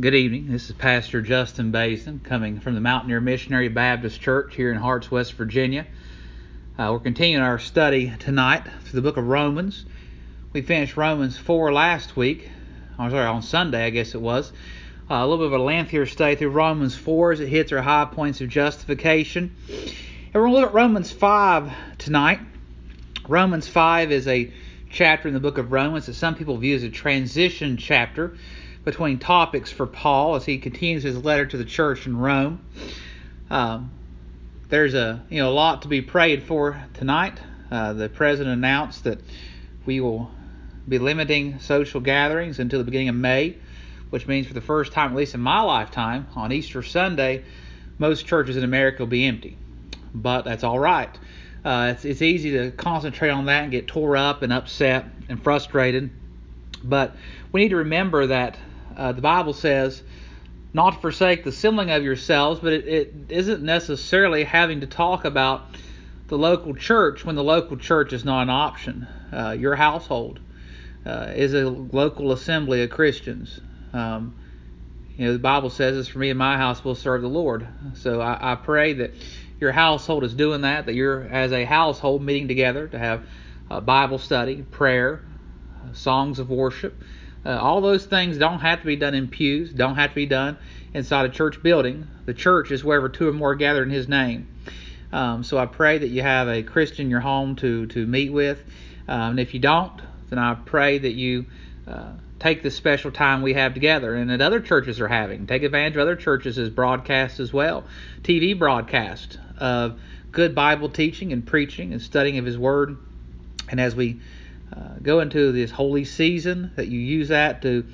Good evening. This is Pastor Justin Baisden coming from the Mountaineer Missionary Baptist Church here in Harts, West Virginia. Uh, we're continuing our study tonight through the book of Romans. We finished Romans 4 last week, or sorry, on Sunday, I guess it was. Uh, a little bit of a lengthier study through Romans 4 as it hits our high points of justification. And we're going to look at Romans 5 tonight. Romans 5 is a chapter in the book of Romans that some people view as a transition chapter between topics for Paul as he continues his letter to the church in Rome. Um, there's a you know a lot to be prayed for tonight. Uh, the president announced that we will be limiting social gatherings until the beginning of May, which means for the first time, at least in my lifetime, on Easter Sunday, most churches in America will be empty. But that's all right. Uh, it's, it's easy to concentrate on that and get tore up and upset and frustrated. But we need to remember that uh, the Bible says, not to forsake the assembling of yourselves, but it, it isn't necessarily having to talk about the local church when the local church is not an option. Uh, your household uh, is a local assembly of Christians. Um, you know, the Bible says, it's for me and my house, will serve the Lord." So I, I pray that your household is doing that. That you're, as a household, meeting together to have Bible study, prayer, songs of worship. Uh, all those things don't have to be done in pews, don't have to be done inside a church building. The church is wherever two or more gather in His name. Um, so I pray that you have a Christian in your home to to meet with. Um, and if you don't, then I pray that you uh, take this special time we have together and that other churches are having. Take advantage of other churches' as broadcasts as well, TV broadcast of good Bible teaching and preaching and studying of His Word. And as we uh, go into this holy season, that you use that to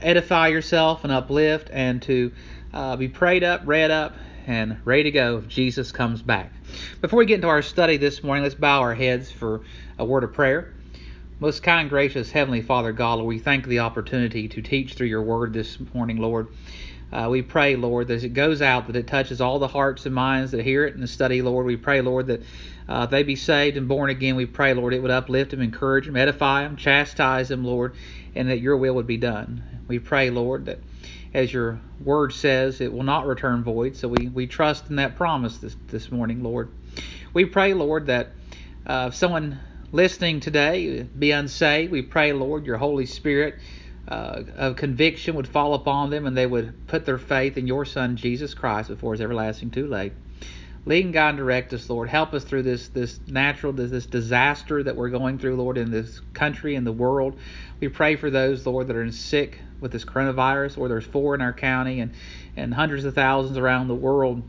edify yourself and uplift and to uh, be prayed up, read up, and ready to go if Jesus comes back. Before we get into our study this morning, let's bow our heads for a word of prayer. Most kind, gracious Heavenly Father God, we thank the opportunity to teach through your word this morning, Lord. Uh, we pray, Lord, that as it goes out, that it touches all the hearts and minds that hear it in the study, Lord. We pray, Lord, that uh, they be saved and born again. We pray, Lord, it would uplift them, encourage them, edify them, chastise them, Lord, and that your will would be done. We pray, Lord, that as your word says, it will not return void. So we, we trust in that promise this, this morning, Lord. We pray, Lord, that uh, if someone listening today be unsaved, we pray, Lord, your Holy Spirit uh, of conviction would fall upon them and they would put their faith in your Son, Jesus Christ, before it's everlasting too late. Lead and guide and direct us, Lord. Help us through this this natural this, this disaster that we're going through, Lord, in this country and the world. We pray for those, Lord, that are sick with this coronavirus, or there's four in our county and and hundreds of thousands around the world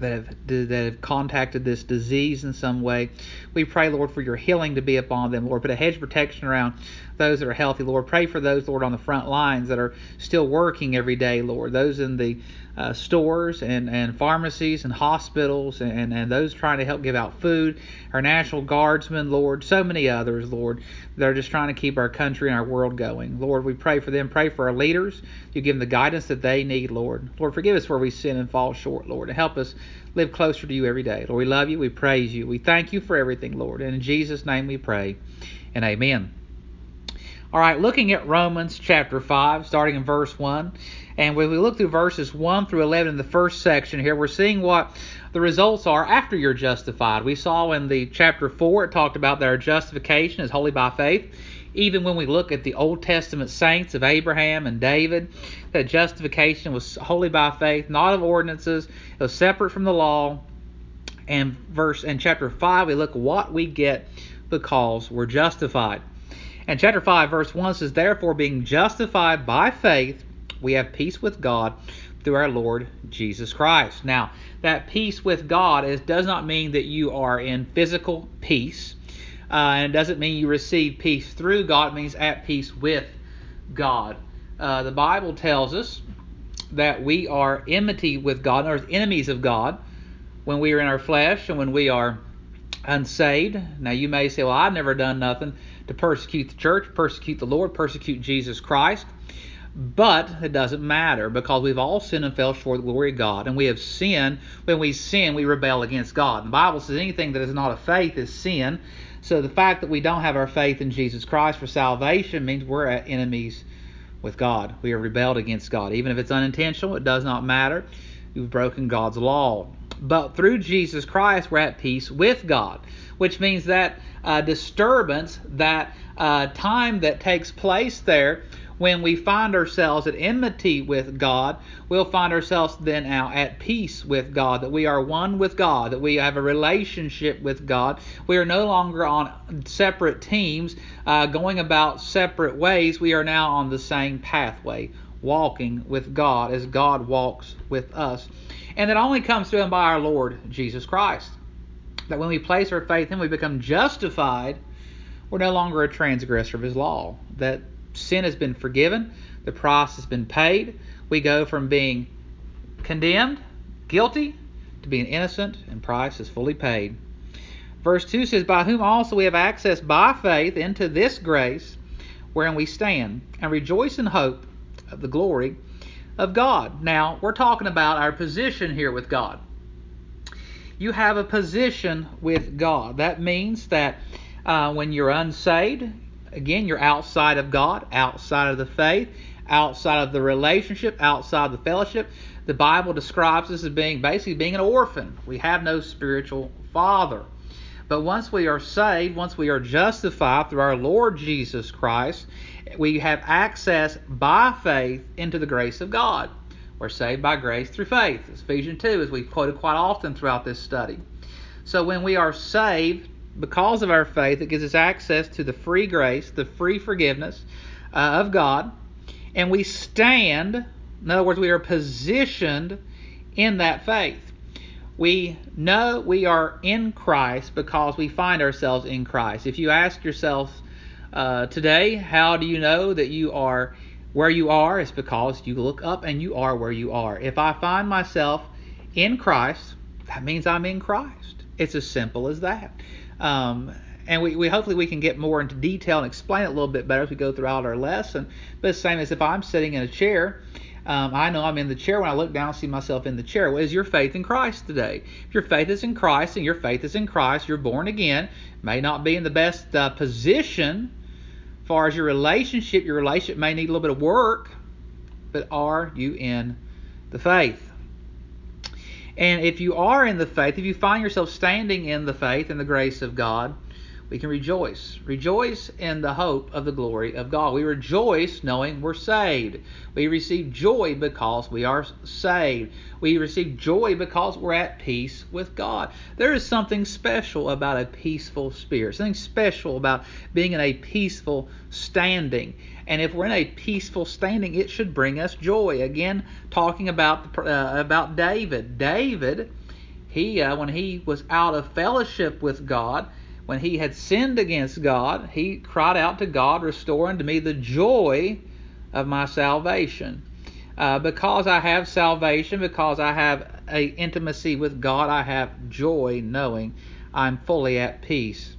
that have that have contacted this disease in some way. We pray, Lord, for your healing to be upon them, Lord. Put a hedge of protection around those that are healthy, Lord. Pray for those, Lord, on the front lines that are still working every day, Lord. Those in the uh, stores and, and pharmacies and hospitals and, and those trying to help give out food, our National Guardsmen, Lord, so many others, Lord, that are just trying to keep our country and our world going. Lord, we pray for them. Pray for our leaders. You give them the guidance that they need, Lord. Lord, forgive us where we sin and fall short, Lord, and help us live closer to you every day. Lord, we love you. We praise you. We thank you for everything, Lord. And in Jesus' name we pray. And amen. All right, looking at Romans chapter 5, starting in verse 1. And when we look through verses 1 through 11 in the first section here, we're seeing what the results are after you're justified. We saw in the chapter 4, it talked about that our justification is wholly by faith. Even when we look at the Old Testament saints of Abraham and David, that justification was wholly by faith, not of ordinances. It was separate from the law. And verse in chapter 5, we look what we get because we're justified. And chapter 5, verse 1 says, Therefore, being justified by faith, we have peace with God through our Lord Jesus Christ. Now, that peace with God is, does not mean that you are in physical peace, uh, and it doesn't mean you receive peace through God. It means at peace with God. Uh, the Bible tells us that we are enmity with God, or enemies of God, when we are in our flesh and when we are unsaved. Now, you may say, Well, I've never done nothing to persecute the church, persecute the Lord, persecute Jesus Christ. But it doesn't matter because we've all sinned and fell short of the glory of God. And we have sinned. When we sin, we rebel against God. The Bible says anything that is not of faith is sin. So the fact that we don't have our faith in Jesus Christ for salvation means we're at enemies with God. We are rebelled against God. Even if it's unintentional, it does not matter. We've broken God's law. But through Jesus Christ, we're at peace with God, which means that uh, disturbance, that uh, time that takes place there when we find ourselves at enmity with God, we'll find ourselves then now at peace with God, that we are one with God, that we have a relationship with God. We are no longer on separate teams, uh, going about separate ways. We are now on the same pathway, walking with God as God walks with us. And that only comes to Him by our Lord Jesus Christ. That when we place our faith in Him, we become justified. We're no longer a transgressor of His law. That sin has been forgiven, the price has been paid. We go from being condemned, guilty, to being innocent, and price is fully paid. Verse 2 says, By whom also we have access by faith into this grace wherein we stand, and rejoice in hope of the glory of God. Now, we're talking about our position here with God. You have a position with God. That means that uh, when you're unsaved, again, you're outside of God, outside of the faith, outside of the relationship, outside the fellowship. The Bible describes us as being basically being an orphan. We have no spiritual father. But once we are saved, once we are justified through our Lord Jesus Christ, we have access by faith into the grace of God. We're saved by grace through faith. It's Ephesians 2, as we've quoted quite often throughout this study. So when we are saved, because of our faith, it gives us access to the free grace, the free forgiveness uh, of God, and we stand, in other words, we are positioned in that faith. We know we are in Christ because we find ourselves in Christ. If you ask yourself uh, today, how do you know that you are where you are? It's because you look up and you are where you are. If I find myself in Christ, that means I'm in Christ. It's as simple as that. Um, and we, we hopefully we can get more into detail and explain it a little bit better as we go throughout our lesson. But the same as if I'm sitting in a chair, um, I know I'm in the chair. When I look down, I see myself in the chair. What is your faith in Christ today? If your faith is in Christ and your faith is in Christ, you're born again. May not be in the best uh, position as far as your relationship. Your relationship may need a little bit of work, but are you in the faith? And if you are in the faith, if you find yourself standing in the faith and the grace of God, we can rejoice. Rejoice in the hope of the glory of God. We rejoice knowing we're saved. We receive joy because we are saved. We receive joy because we're at peace with God. There is something special about a peaceful spirit, something special about being in a peaceful standing. And if we're in a peaceful standing, it should bring us joy. Again, talking about uh, about David. David, he uh, when he was out of fellowship with God, when he had sinned against God, he cried out to God, "Restore unto me the joy of my salvation." Uh, because I have salvation, because I have a intimacy with God, I have joy knowing I'm fully at peace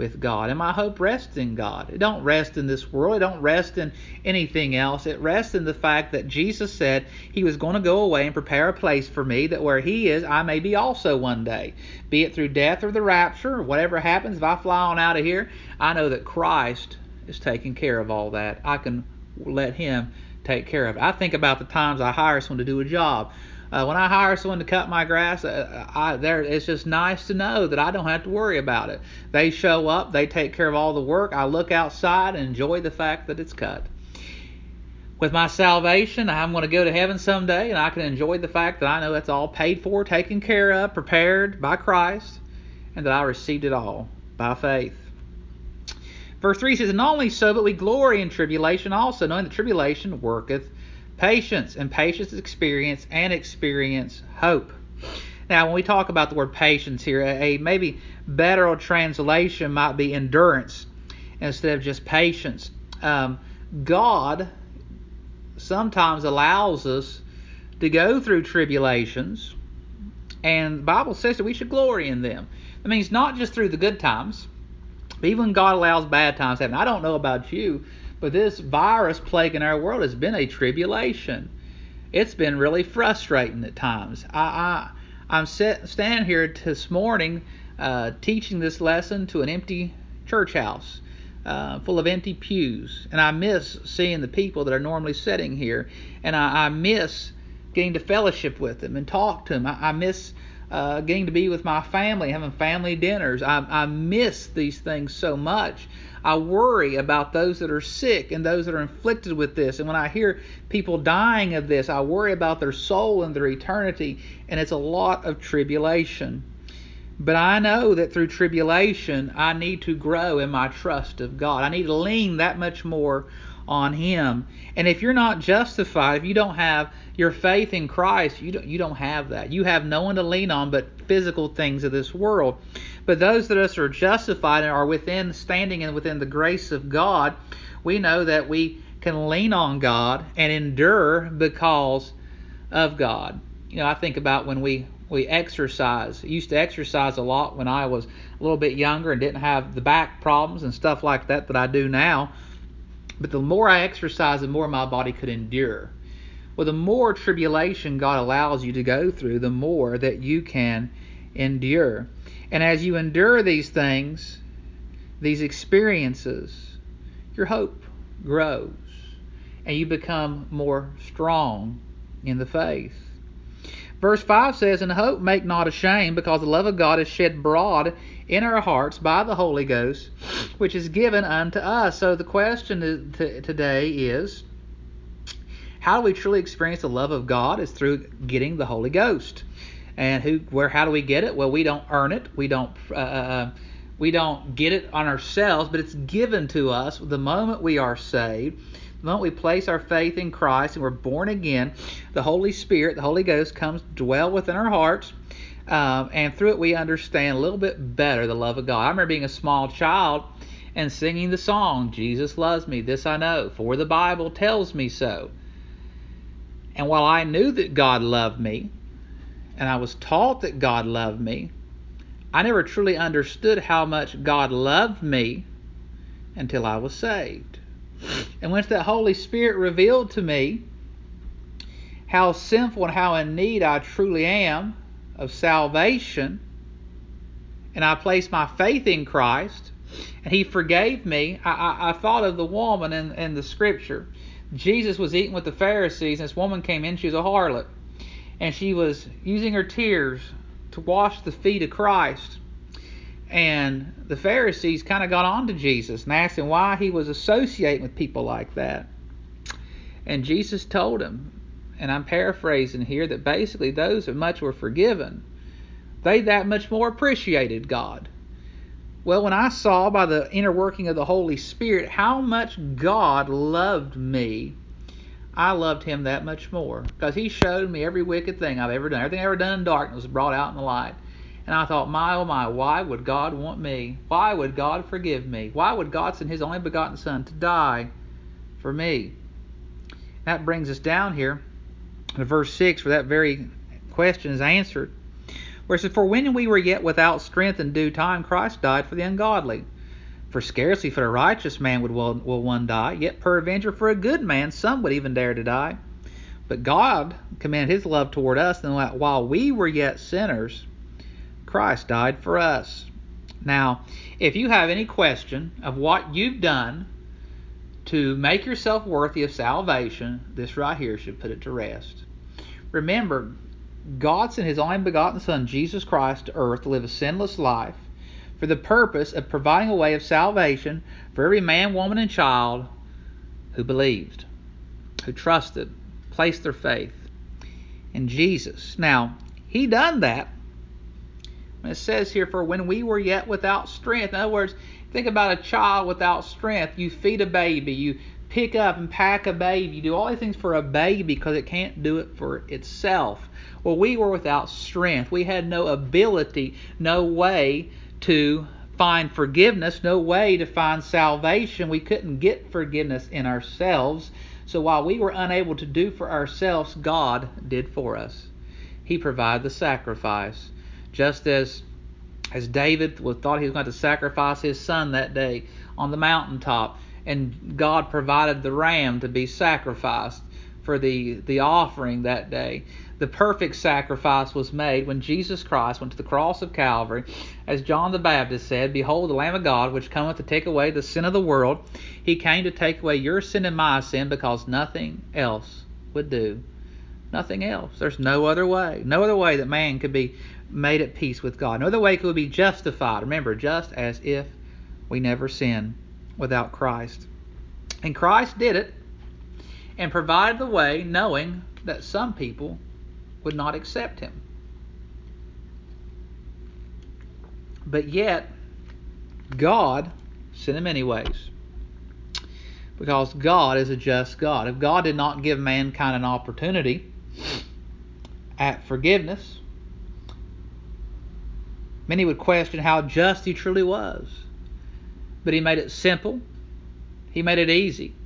with God. And my hope rests in God. It don't rest in this world. It don't rest in anything else. It rests in the fact that Jesus said he was going to go away and prepare a place for me that where he is, I may be also one day. Be it through death or the rapture or whatever happens, if I fly on out of here, I know that Christ is taking care of all that. I can let him take care of it. I think about the times I hire someone to do a job. Uh, when I hire someone to cut my grass, uh, I, it's just nice to know that I don't have to worry about it. They show up, they take care of all the work. I look outside and enjoy the fact that it's cut. With my salvation, I'm going to go to heaven someday, and I can enjoy the fact that I know that's all paid for, taken care of, prepared by Christ, and that I received it all by faith. Verse 3 says, And not only so, but we glory in tribulation also, knowing that tribulation worketh patience, and patience experience, and experience hope. Now, when we talk about the word patience here, a maybe better translation might be endurance instead of just patience. Um, God sometimes allows us to go through tribulations, and the Bible says that we should glory in them. That means not just through the good times, but even God allows bad times happen. I don't know about you, but this virus plaguing our world has been a tribulation. It's been really frustrating at times. I, I I'm set, standing here this morning uh, teaching this lesson to an empty church house. uh, full of empty pews. And I miss seeing the people that are normally sitting here. And I, I miss getting to fellowship with them and talk to them. I, I miss uh, getting to be with my family, having family dinners. I, I miss these things so much. I worry about those that are sick and those that are inflicted with this. And when I hear people dying of this, I worry about their soul and their eternity. And it's a lot of tribulation. But I know that through tribulation, I need to grow in my trust of God. I need to lean that much more on Him. And if you're not justified, if you don't have your faith in Christ, you don't, you don't have that. You have no one to lean on but physical things of this world. But those that us are justified and are within standing and within the grace of God, we know that we can lean on God and endure because of God. You know, I think about when we we exercise. I used to exercise a lot when I was a little bit younger and didn't have the back problems and stuff like that that I do now. But the more I exercise, the more my body could endure. Well, the more tribulation God allows you to go through, the more that you can endure. And as you endure these things, these experiences, your hope grows and you become more strong in the faith. Verse 5 says, And hope make not ashamed, because the love of God is shed abroad in our hearts by the Holy Ghost, which is given unto us. So the question today is, how do we truly experience the love of God? Is through getting the Holy Ghost. And who, where, how do we get it? Well, we don't earn it. We don't, uh, uh we don't get it on ourselves, but it's given to us the moment we are saved. The moment we place our faith in Christ and we're born again, the Holy Spirit, the Holy Ghost, comes dwell within our hearts. Um, and through it, we understand a little bit better the love of God. I remember being a small child and singing the song, Jesus loves me, this I know, for the Bible tells me so. And while I knew that God loved me, and I was taught that God loved me, I never truly understood how much God loved me until I was saved. And once that Holy Spirit revealed to me how sinful and how in need I truly am of salvation, and I placed my faith in Christ, and He forgave me, I, I, I thought of the woman in, in the scripture. Jesus was eating with the Pharisees, and this woman came in, she was a harlot, and she was using her tears to wash the feet of Christ. And the Pharisees kind of got on to Jesus and asked him why he was associating with people like that. And Jesus told him, and I'm paraphrasing here, that basically those of much were forgiven, they that much more appreciated God. Well, when I saw by the inner working of the Holy Spirit how much God loved me, I loved him that much more. Because he showed me every wicked thing I've ever done. Everything I've ever done in darkness was brought out in the light. And I thought, my oh my, why would God want me? Why would God forgive me? Why would God send His only begotten Son to die for me? That brings us down here to verse 6 where that very question is answered. Where it says, For when we were yet without strength in due time, Christ died for the ungodly. For scarcely for a righteous man would will, will one die, yet peradventure for a good man some would even dare to die. But God commended his love toward us, and while we were yet sinners, Christ died for us. Now, if you have any question of what you've done to make yourself worthy of salvation, this right here should put it to rest. Remember, God sent His only begotten Son, Jesus Christ, to earth to live a sinless life for the purpose of providing a way of salvation for every man, woman, and child who believed, who trusted, placed their faith in Jesus. Now, He done that it says here, for when we were yet without strength. In other words, think about a child without strength. You feed a baby, you pick up and pack a baby, you do all these things for a baby because it can't do it for itself. Well, we were without strength. We had no ability, no way to find forgiveness, no way to find salvation. We couldn't get forgiveness in ourselves. So while we were unable to do for ourselves, God did for us. He provided the sacrifice just as as David thought he was going to sacrifice his son that day on the mountaintop, and God provided the ram to be sacrificed for the, the offering that day. the perfect sacrifice was made when Jesus Christ went to the cross of Calvary. As John the Baptist said, Behold, the Lamb of God, which cometh to take away the sin of the world. He came to take away your sin and my sin because nothing else would do. Nothing else. There's no other way. No other way that man could be made at peace with God. No other way could be justified. Remember, just as if we never sin without Christ. And Christ did it and provided the way, knowing that some people would not accept him. But yet, God sent him anyways. Because God is a just God. If God did not give mankind an opportunity at forgiveness, many would question how just he truly was. But he made it simple, he made it easy,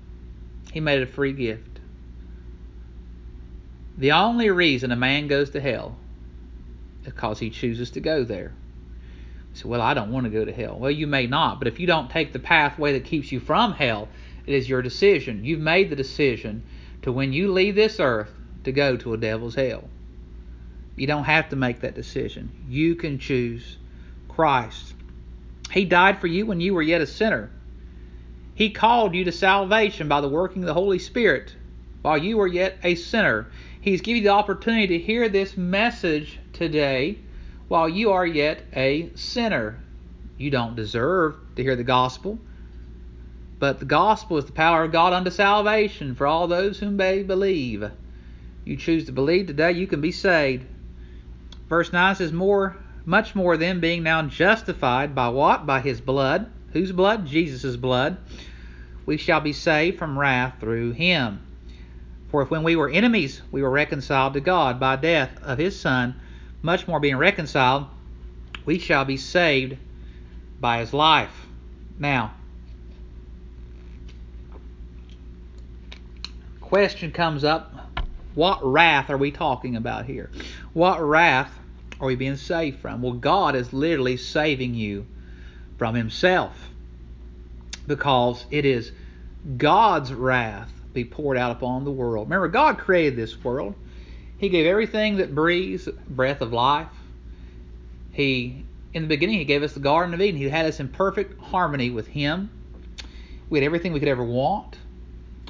he made it a free gift. The only reason a man goes to hell is because he chooses to go there. Say, well, I don't want to go to hell. Well, you may not, but if you don't take the pathway that keeps you from hell, it is your decision. You've made the decision to when you leave this earth to go to a devil's hell. You don't have to make that decision. You can choose Christ. He died for you when you were yet a sinner. He called you to salvation by the working of the Holy Spirit while you were yet a sinner. He's giving you the opportunity to hear this message today while you are yet a sinner. You don't deserve to hear the gospel, but the gospel is the power of God unto salvation for all those whom may believe. You choose to believe today, you can be saved. Verse 9 says, More, much more than being now justified by what? By his blood. Whose blood? Jesus' blood. We shall be saved from wrath through him. For if when we were enemies we were reconciled to God by death of his Son, much more being reconciled, we shall be saved by his life. Now, question comes up what wrath are we talking about here? What wrath are we being saved from? Well, God is literally saving you from himself because it is God's wrath be poured out upon the world. Remember, God created this world. He gave everything that breathes breath of life. He, in the beginning, He gave us the Garden of Eden. He had us in perfect harmony with Him. We had everything we could ever want,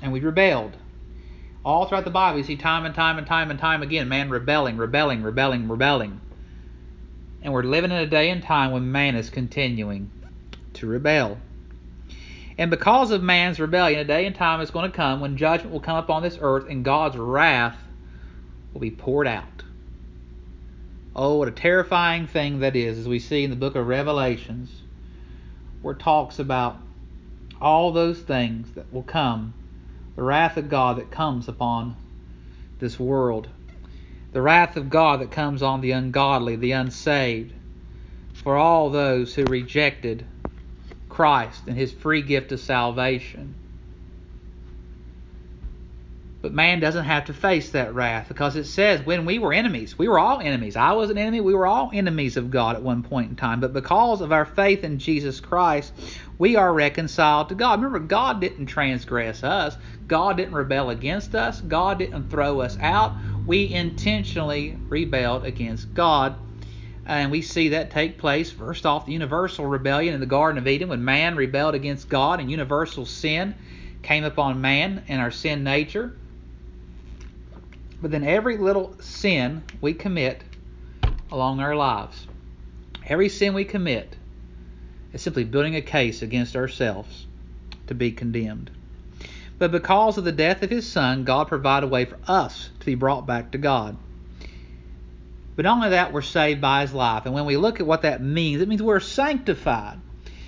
and we rebelled. All throughout the Bible, you see time and time and time and time again man rebelling, rebelling, rebelling, rebelling. And we're living in a day and time when man is continuing to rebel. And because of man's rebellion, a day and time is going to come when judgment will come upon this earth and God's wrath will be poured out. Oh, what a terrifying thing that is, as we see in the book of Revelations, where it talks about all those things that will come, the wrath of God that comes upon this world, the wrath of God that comes on the ungodly, the unsaved, for all those who rejected Christ and his free gift of salvation. But man doesn't have to face that wrath because it says when we were enemies, we were all enemies. I was an enemy, we were all enemies of God at one point in time. But because of our faith in Jesus Christ, we are reconciled to God. Remember, God didn't transgress us, God didn't rebel against us, God didn't throw us out. We intentionally rebelled against God and we see that take place first off the universal rebellion in the Garden of Eden when man rebelled against God and universal sin came upon man and our sin nature. But then every little sin we commit along our lives, every sin we commit is simply building a case against ourselves to be condemned. But because of the death of his son, God provided a way for us to be brought back to God. But only that, we're saved by his life. And when we look at what that means, it means we're sanctified.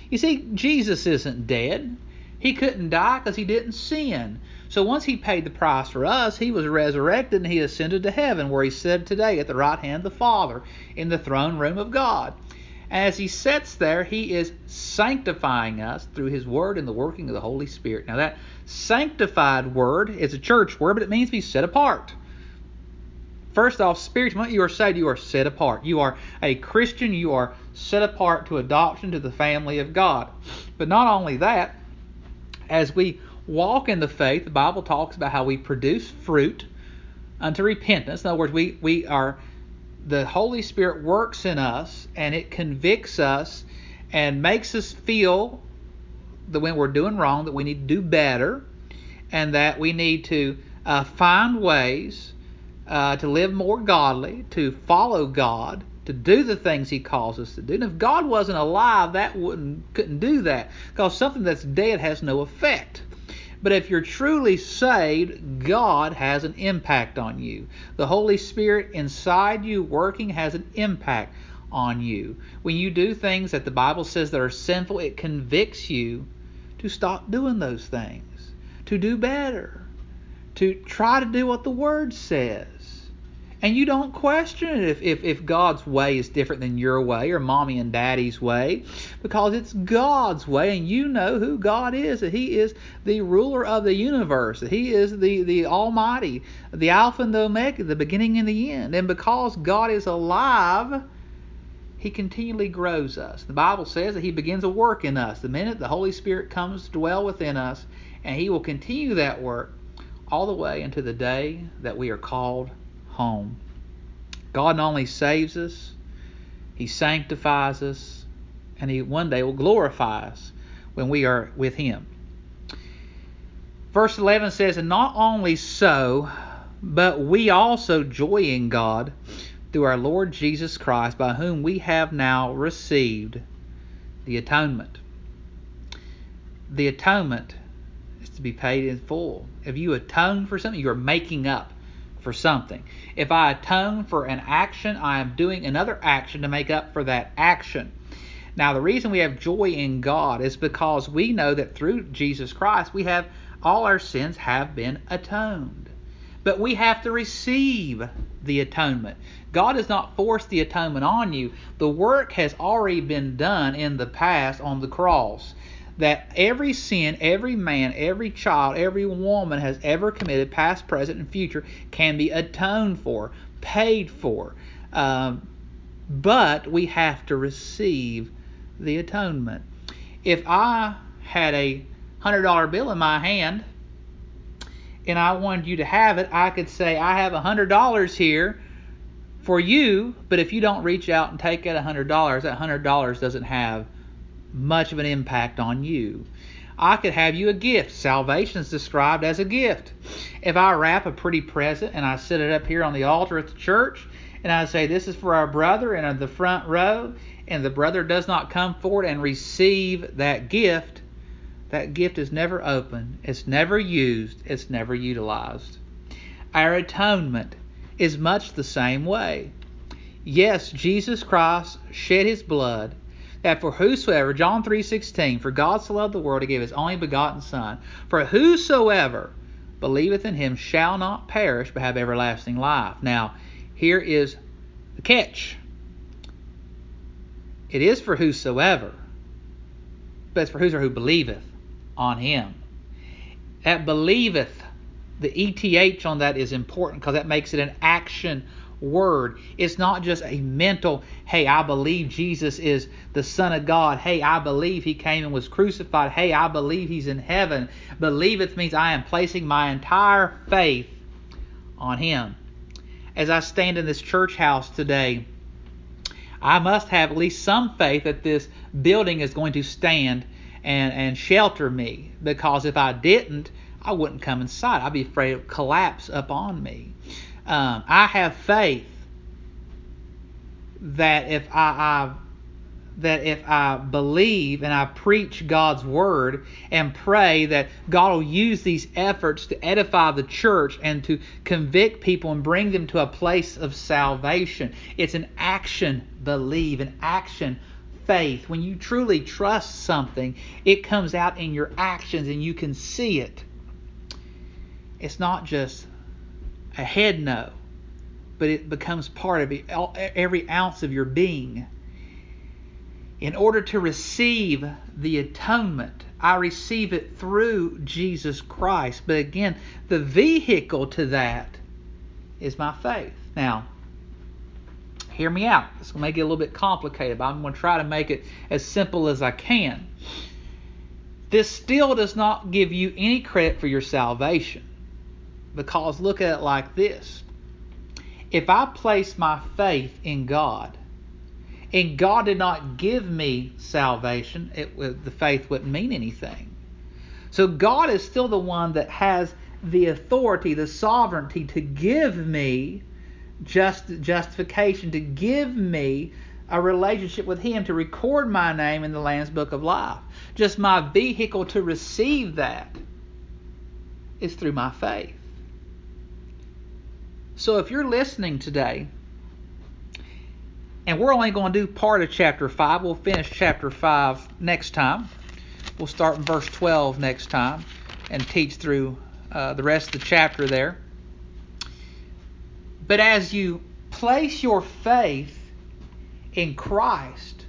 You see, Jesus isn't dead. He couldn't die because he didn't sin. So once he paid the price for us, he was resurrected and he ascended to heaven, where he sits today at the right hand of the Father in the throne room of God. As he sits there, he is sanctifying us through his word and the working of the Holy Spirit. Now, that sanctified word is a church word, but it means to be set apart. First off, spiritually, you are saved, you are set apart. You are a Christian, you are set apart to adoption to the family of God. But not only that, as we walk in the faith, the Bible talks about how we produce fruit unto repentance. In other words, we, we are the Holy Spirit works in us and it convicts us and makes us feel that when we're doing wrong, that we need to do better and that we need to uh, find ways uh, to live more godly, to follow God, to do the things He calls us to do. And if God wasn't alive, that wouldn't couldn't do that because something that's dead has no effect. But if you're truly saved, God has an impact on you. The Holy Spirit inside you working has an impact on you. When you do things that the Bible says that are sinful, it convicts you to stop doing those things, to do better, to try to do what the Word says. And you don't question it if, if, if God's way is different than your way or mommy and daddy's way, because it's God's way, and you know who God is, that He is the ruler of the universe, that He is the, the Almighty, the Alpha and the Omega, the beginning and the end. And because God is alive, He continually grows us. The Bible says that He begins a work in us. The minute the Holy Spirit comes to dwell within us, and He will continue that work all the way into the day that we are called home. God not only saves us, He sanctifies us, and He one day will glorify us when we are with Him. Verse 11 says, And not only so, but we also joy in God through our Lord Jesus Christ, by whom we have now received the atonement. The atonement is to be paid in full. If you atone for something, you are making up for something. If I atone for an action, I am doing another action to make up for that action. Now, the reason we have joy in God is because we know that through Jesus Christ, we have all our sins have been atoned. But we have to receive the atonement. God has not forced the atonement on you. The work has already been done in the past on the cross that every sin, every man, every child, every woman has ever committed, past, present, and future, can be atoned for, paid for. Um, but we have to receive the atonement. If I had a $100 bill in my hand and I wanted you to have it, I could say, I have $100 here for you, but if you don't reach out and take that $100, that $100 doesn't have much of an impact on you. I could have you a gift. Salvation is described as a gift. If I wrap a pretty present and I set it up here on the altar at the church, and I say, This is for our brother, in the front row, and the brother does not come forward and receive that gift, that gift is never opened, it's never used, it's never utilized. Our atonement is much the same way. Yes, Jesus Christ shed his blood that for whosoever, John 3:16, for God so loved the world he gave his only begotten Son, for whosoever believeth in him shall not perish but have everlasting life. Now, here is the catch. It is for whosoever, but it's for whosoever who believeth on him. That believeth, the ETH on that is important because that makes it an action word. It's not just a mental, hey, I believe Jesus is the Son of God. Hey, I believe he came and was crucified. Hey, I believe he's in heaven. Believeth means I am placing my entire faith on him. As I stand in this church house today, I must have at least some faith that this building is going to stand and, and shelter me because if I didn't, I wouldn't come inside. I'd be afraid it would collapse upon me. Um, I have faith that if I, I that if I believe and I preach God's word and pray that God will use these efforts to edify the church and to convict people and bring them to a place of salvation. It's an action believe, an action faith. When you truly trust something, it comes out in your actions and you can see it. It's not just a head no, but it becomes part of every ounce of your being. In order to receive the atonement, I receive it through Jesus Christ. But again, the vehicle to that is my faith. Now, hear me out. This to make it a little bit complicated, but I'm going to try to make it as simple as I can. This still does not give you any credit for your salvation because look at it like this. If I place my faith in God, and God did not give me salvation, it, the faith wouldn't mean anything. So God is still the one that has the authority, the sovereignty to give me just justification, to give me a relationship with Him, to record my name in the Lamb's Book of Life. Just my vehicle to receive that is through my faith. So if you're listening today, and we're only going to do part of chapter 5, we'll finish chapter 5 next time. We'll start in verse 12 next time and teach through uh, the rest of the chapter there. But as you place your faith in Christ,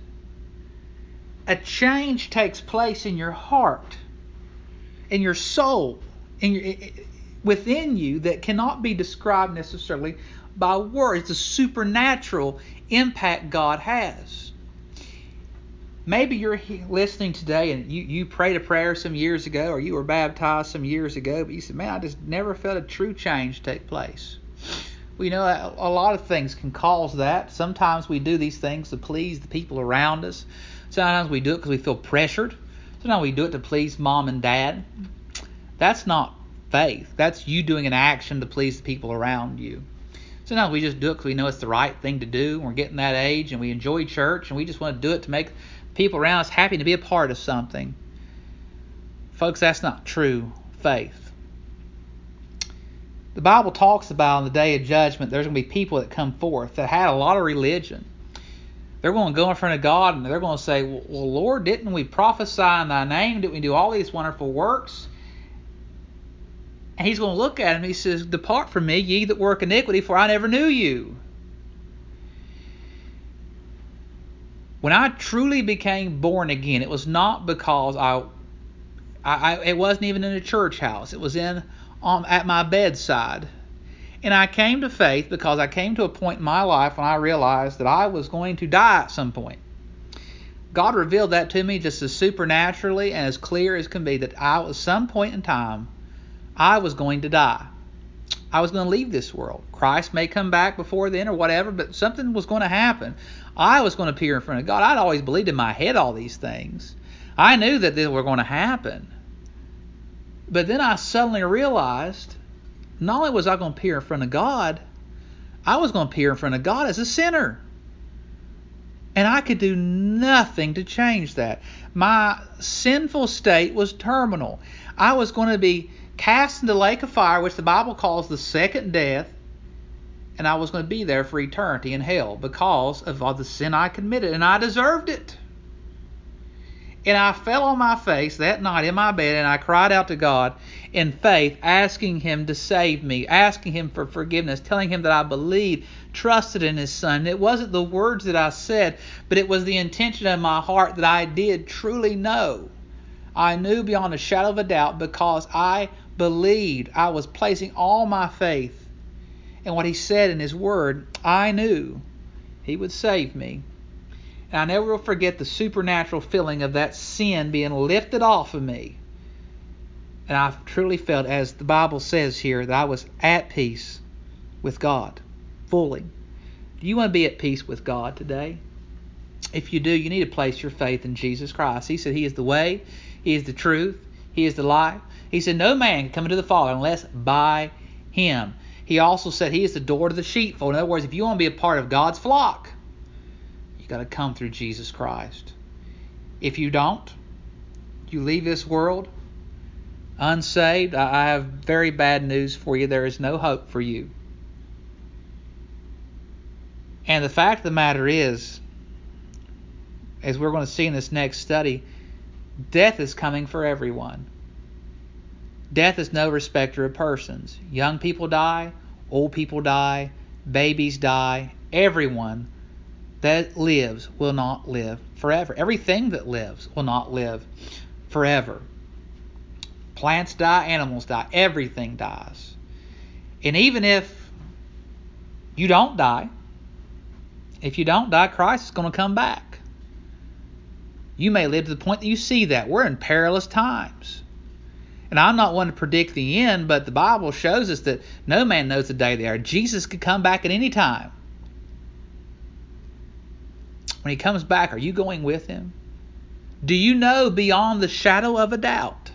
a change takes place in your heart, in your soul, in your, within you that cannot be described necessarily by words. It's a supernatural impact God has. Maybe you're listening today and you, you prayed a prayer some years ago or you were baptized some years ago, but you said, Man, I just never felt a true change take place. We know a lot of things can cause that. Sometimes we do these things to please the people around us. Sometimes we do it because we feel pressured. Sometimes we do it to please mom and dad. That's not faith. That's you doing an action to please the people around you. Sometimes we just do it because we know it's the right thing to do. We're getting that age and we enjoy church and we just want to do it to make people around us happy to be a part of something. Folks, that's not true faith. The Bible talks about on the day of judgment, there's going to be people that come forth that had a lot of religion. They're going to go in front of God and they're going to say, Well, Lord, didn't we prophesy in thy name? Didn't we do all these wonderful works? And he's going to look at him. He says, Depart from me, ye that work iniquity, for I never knew you. When I truly became born again, it was not because I, I, I it wasn't even in a church house. It was in um, at my bedside. And I came to faith because I came to a point in my life when I realized that I was going to die at some point. God revealed that to me just as supernaturally and as clear as can be that I, at some point in time, I was going to die. I was going to leave this world. Christ may come back before then or whatever, but something was going to happen. I was going to appear in front of God. I'd always believed in my head all these things. I knew that they were going to happen. But then I suddenly realized not only was I going to appear in front of God, I was going to appear in front of God as a sinner. And I could do nothing to change that. My sinful state was terminal. I was going to be cast into the lake of fire, which the Bible calls the second death, and I was going to be there for eternity in hell because of all the sin I committed, and I deserved it. And I fell on my face that night in my bed and I cried out to God in faith, asking Him to save me, asking Him for forgiveness, telling Him that I believed, trusted in His Son. It wasn't the words that I said, but it was the intention of my heart that I did truly know. I knew beyond a shadow of a doubt because I believed. I was placing all my faith in what He said in His Word. I knew He would save me. And I never will forget the supernatural feeling of that sin being lifted off of me. And I truly felt, as the Bible says here, that I was at peace with God fully. Do you want to be at peace with God today? If you do, you need to place your faith in Jesus Christ. He said He is the way, He is the truth, He is the life. He said, No man can come into the Father unless by him. He also said he is the door to the sheepfold. In other words, if you want to be a part of God's flock, you got to come through Jesus Christ. If you don't, you leave this world unsaved, I have very bad news for you. There is no hope for you. And the fact of the matter is, as we're going to see in this next study, death is coming for everyone. Death is no respecter of persons. Young people die, old people die, babies die. Everyone that lives will not live forever. Everything that lives will not live forever. Plants die, animals die, everything dies. And even if you don't die, if you don't die, Christ is going to come back. You may live to the point that you see that. We're in perilous times. And I'm not one to predict the end, but the Bible shows us that no man knows the day they are. Jesus could come back at any time. When he comes back, are you going with him? Do you know beyond the shadow of a doubt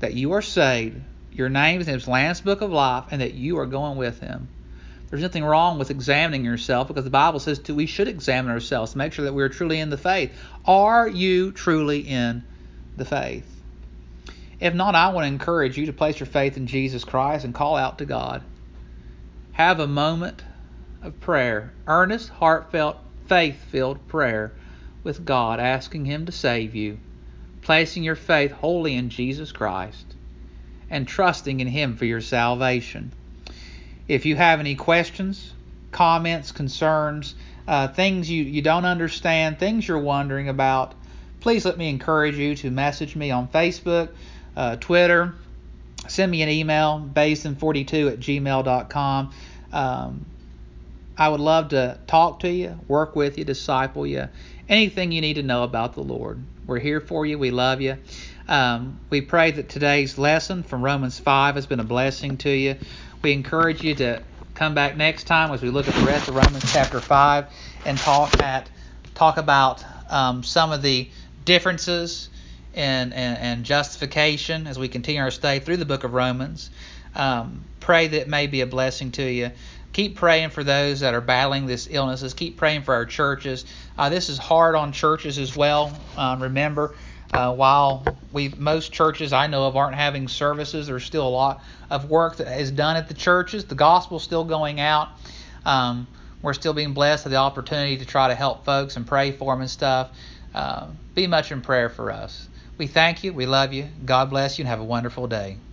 that you are saved, your name is in his Lamb's Book of Life, and that you are going with him? There's nothing wrong with examining yourself because the Bible says to, we should examine ourselves to make sure that we're truly in the faith. Are you truly in the faith? If not, I want to encourage you to place your faith in Jesus Christ and call out to God. Have a moment of prayer, earnest, heartfelt, faith filled prayer with God, asking Him to save you, placing your faith wholly in Jesus Christ, and trusting in Him for your salvation. If you have any questions, comments, concerns, uh, things you, you don't understand, things you're wondering about, please let me encourage you to message me on Facebook, uh, Twitter, send me an email, baisden42 at gmail.com. Um, I would love to talk to you, work with you, disciple you, anything you need to know about the Lord. We're here for you. We love you. Um, we pray that today's lesson from Romans 5 has been a blessing to you. We encourage you to come back next time as we look at the rest of Romans chapter 5 and talk at talk about um, some of the differences and, and, and, justification as we continue our stay through the book of Romans. Um, pray that it may be a blessing to you. Keep praying for those that are battling this illnesses. Keep praying for our churches. Uh, this is hard on churches as well. Um, remember, uh, while we most churches I know of aren't having services, there's still a lot of work that is done at the churches. The gospel's still going out. Um, we're still being blessed with the opportunity to try to help folks and pray for them and stuff. Uh, be much in prayer for us. We thank you. We love you. God bless you and have a wonderful day.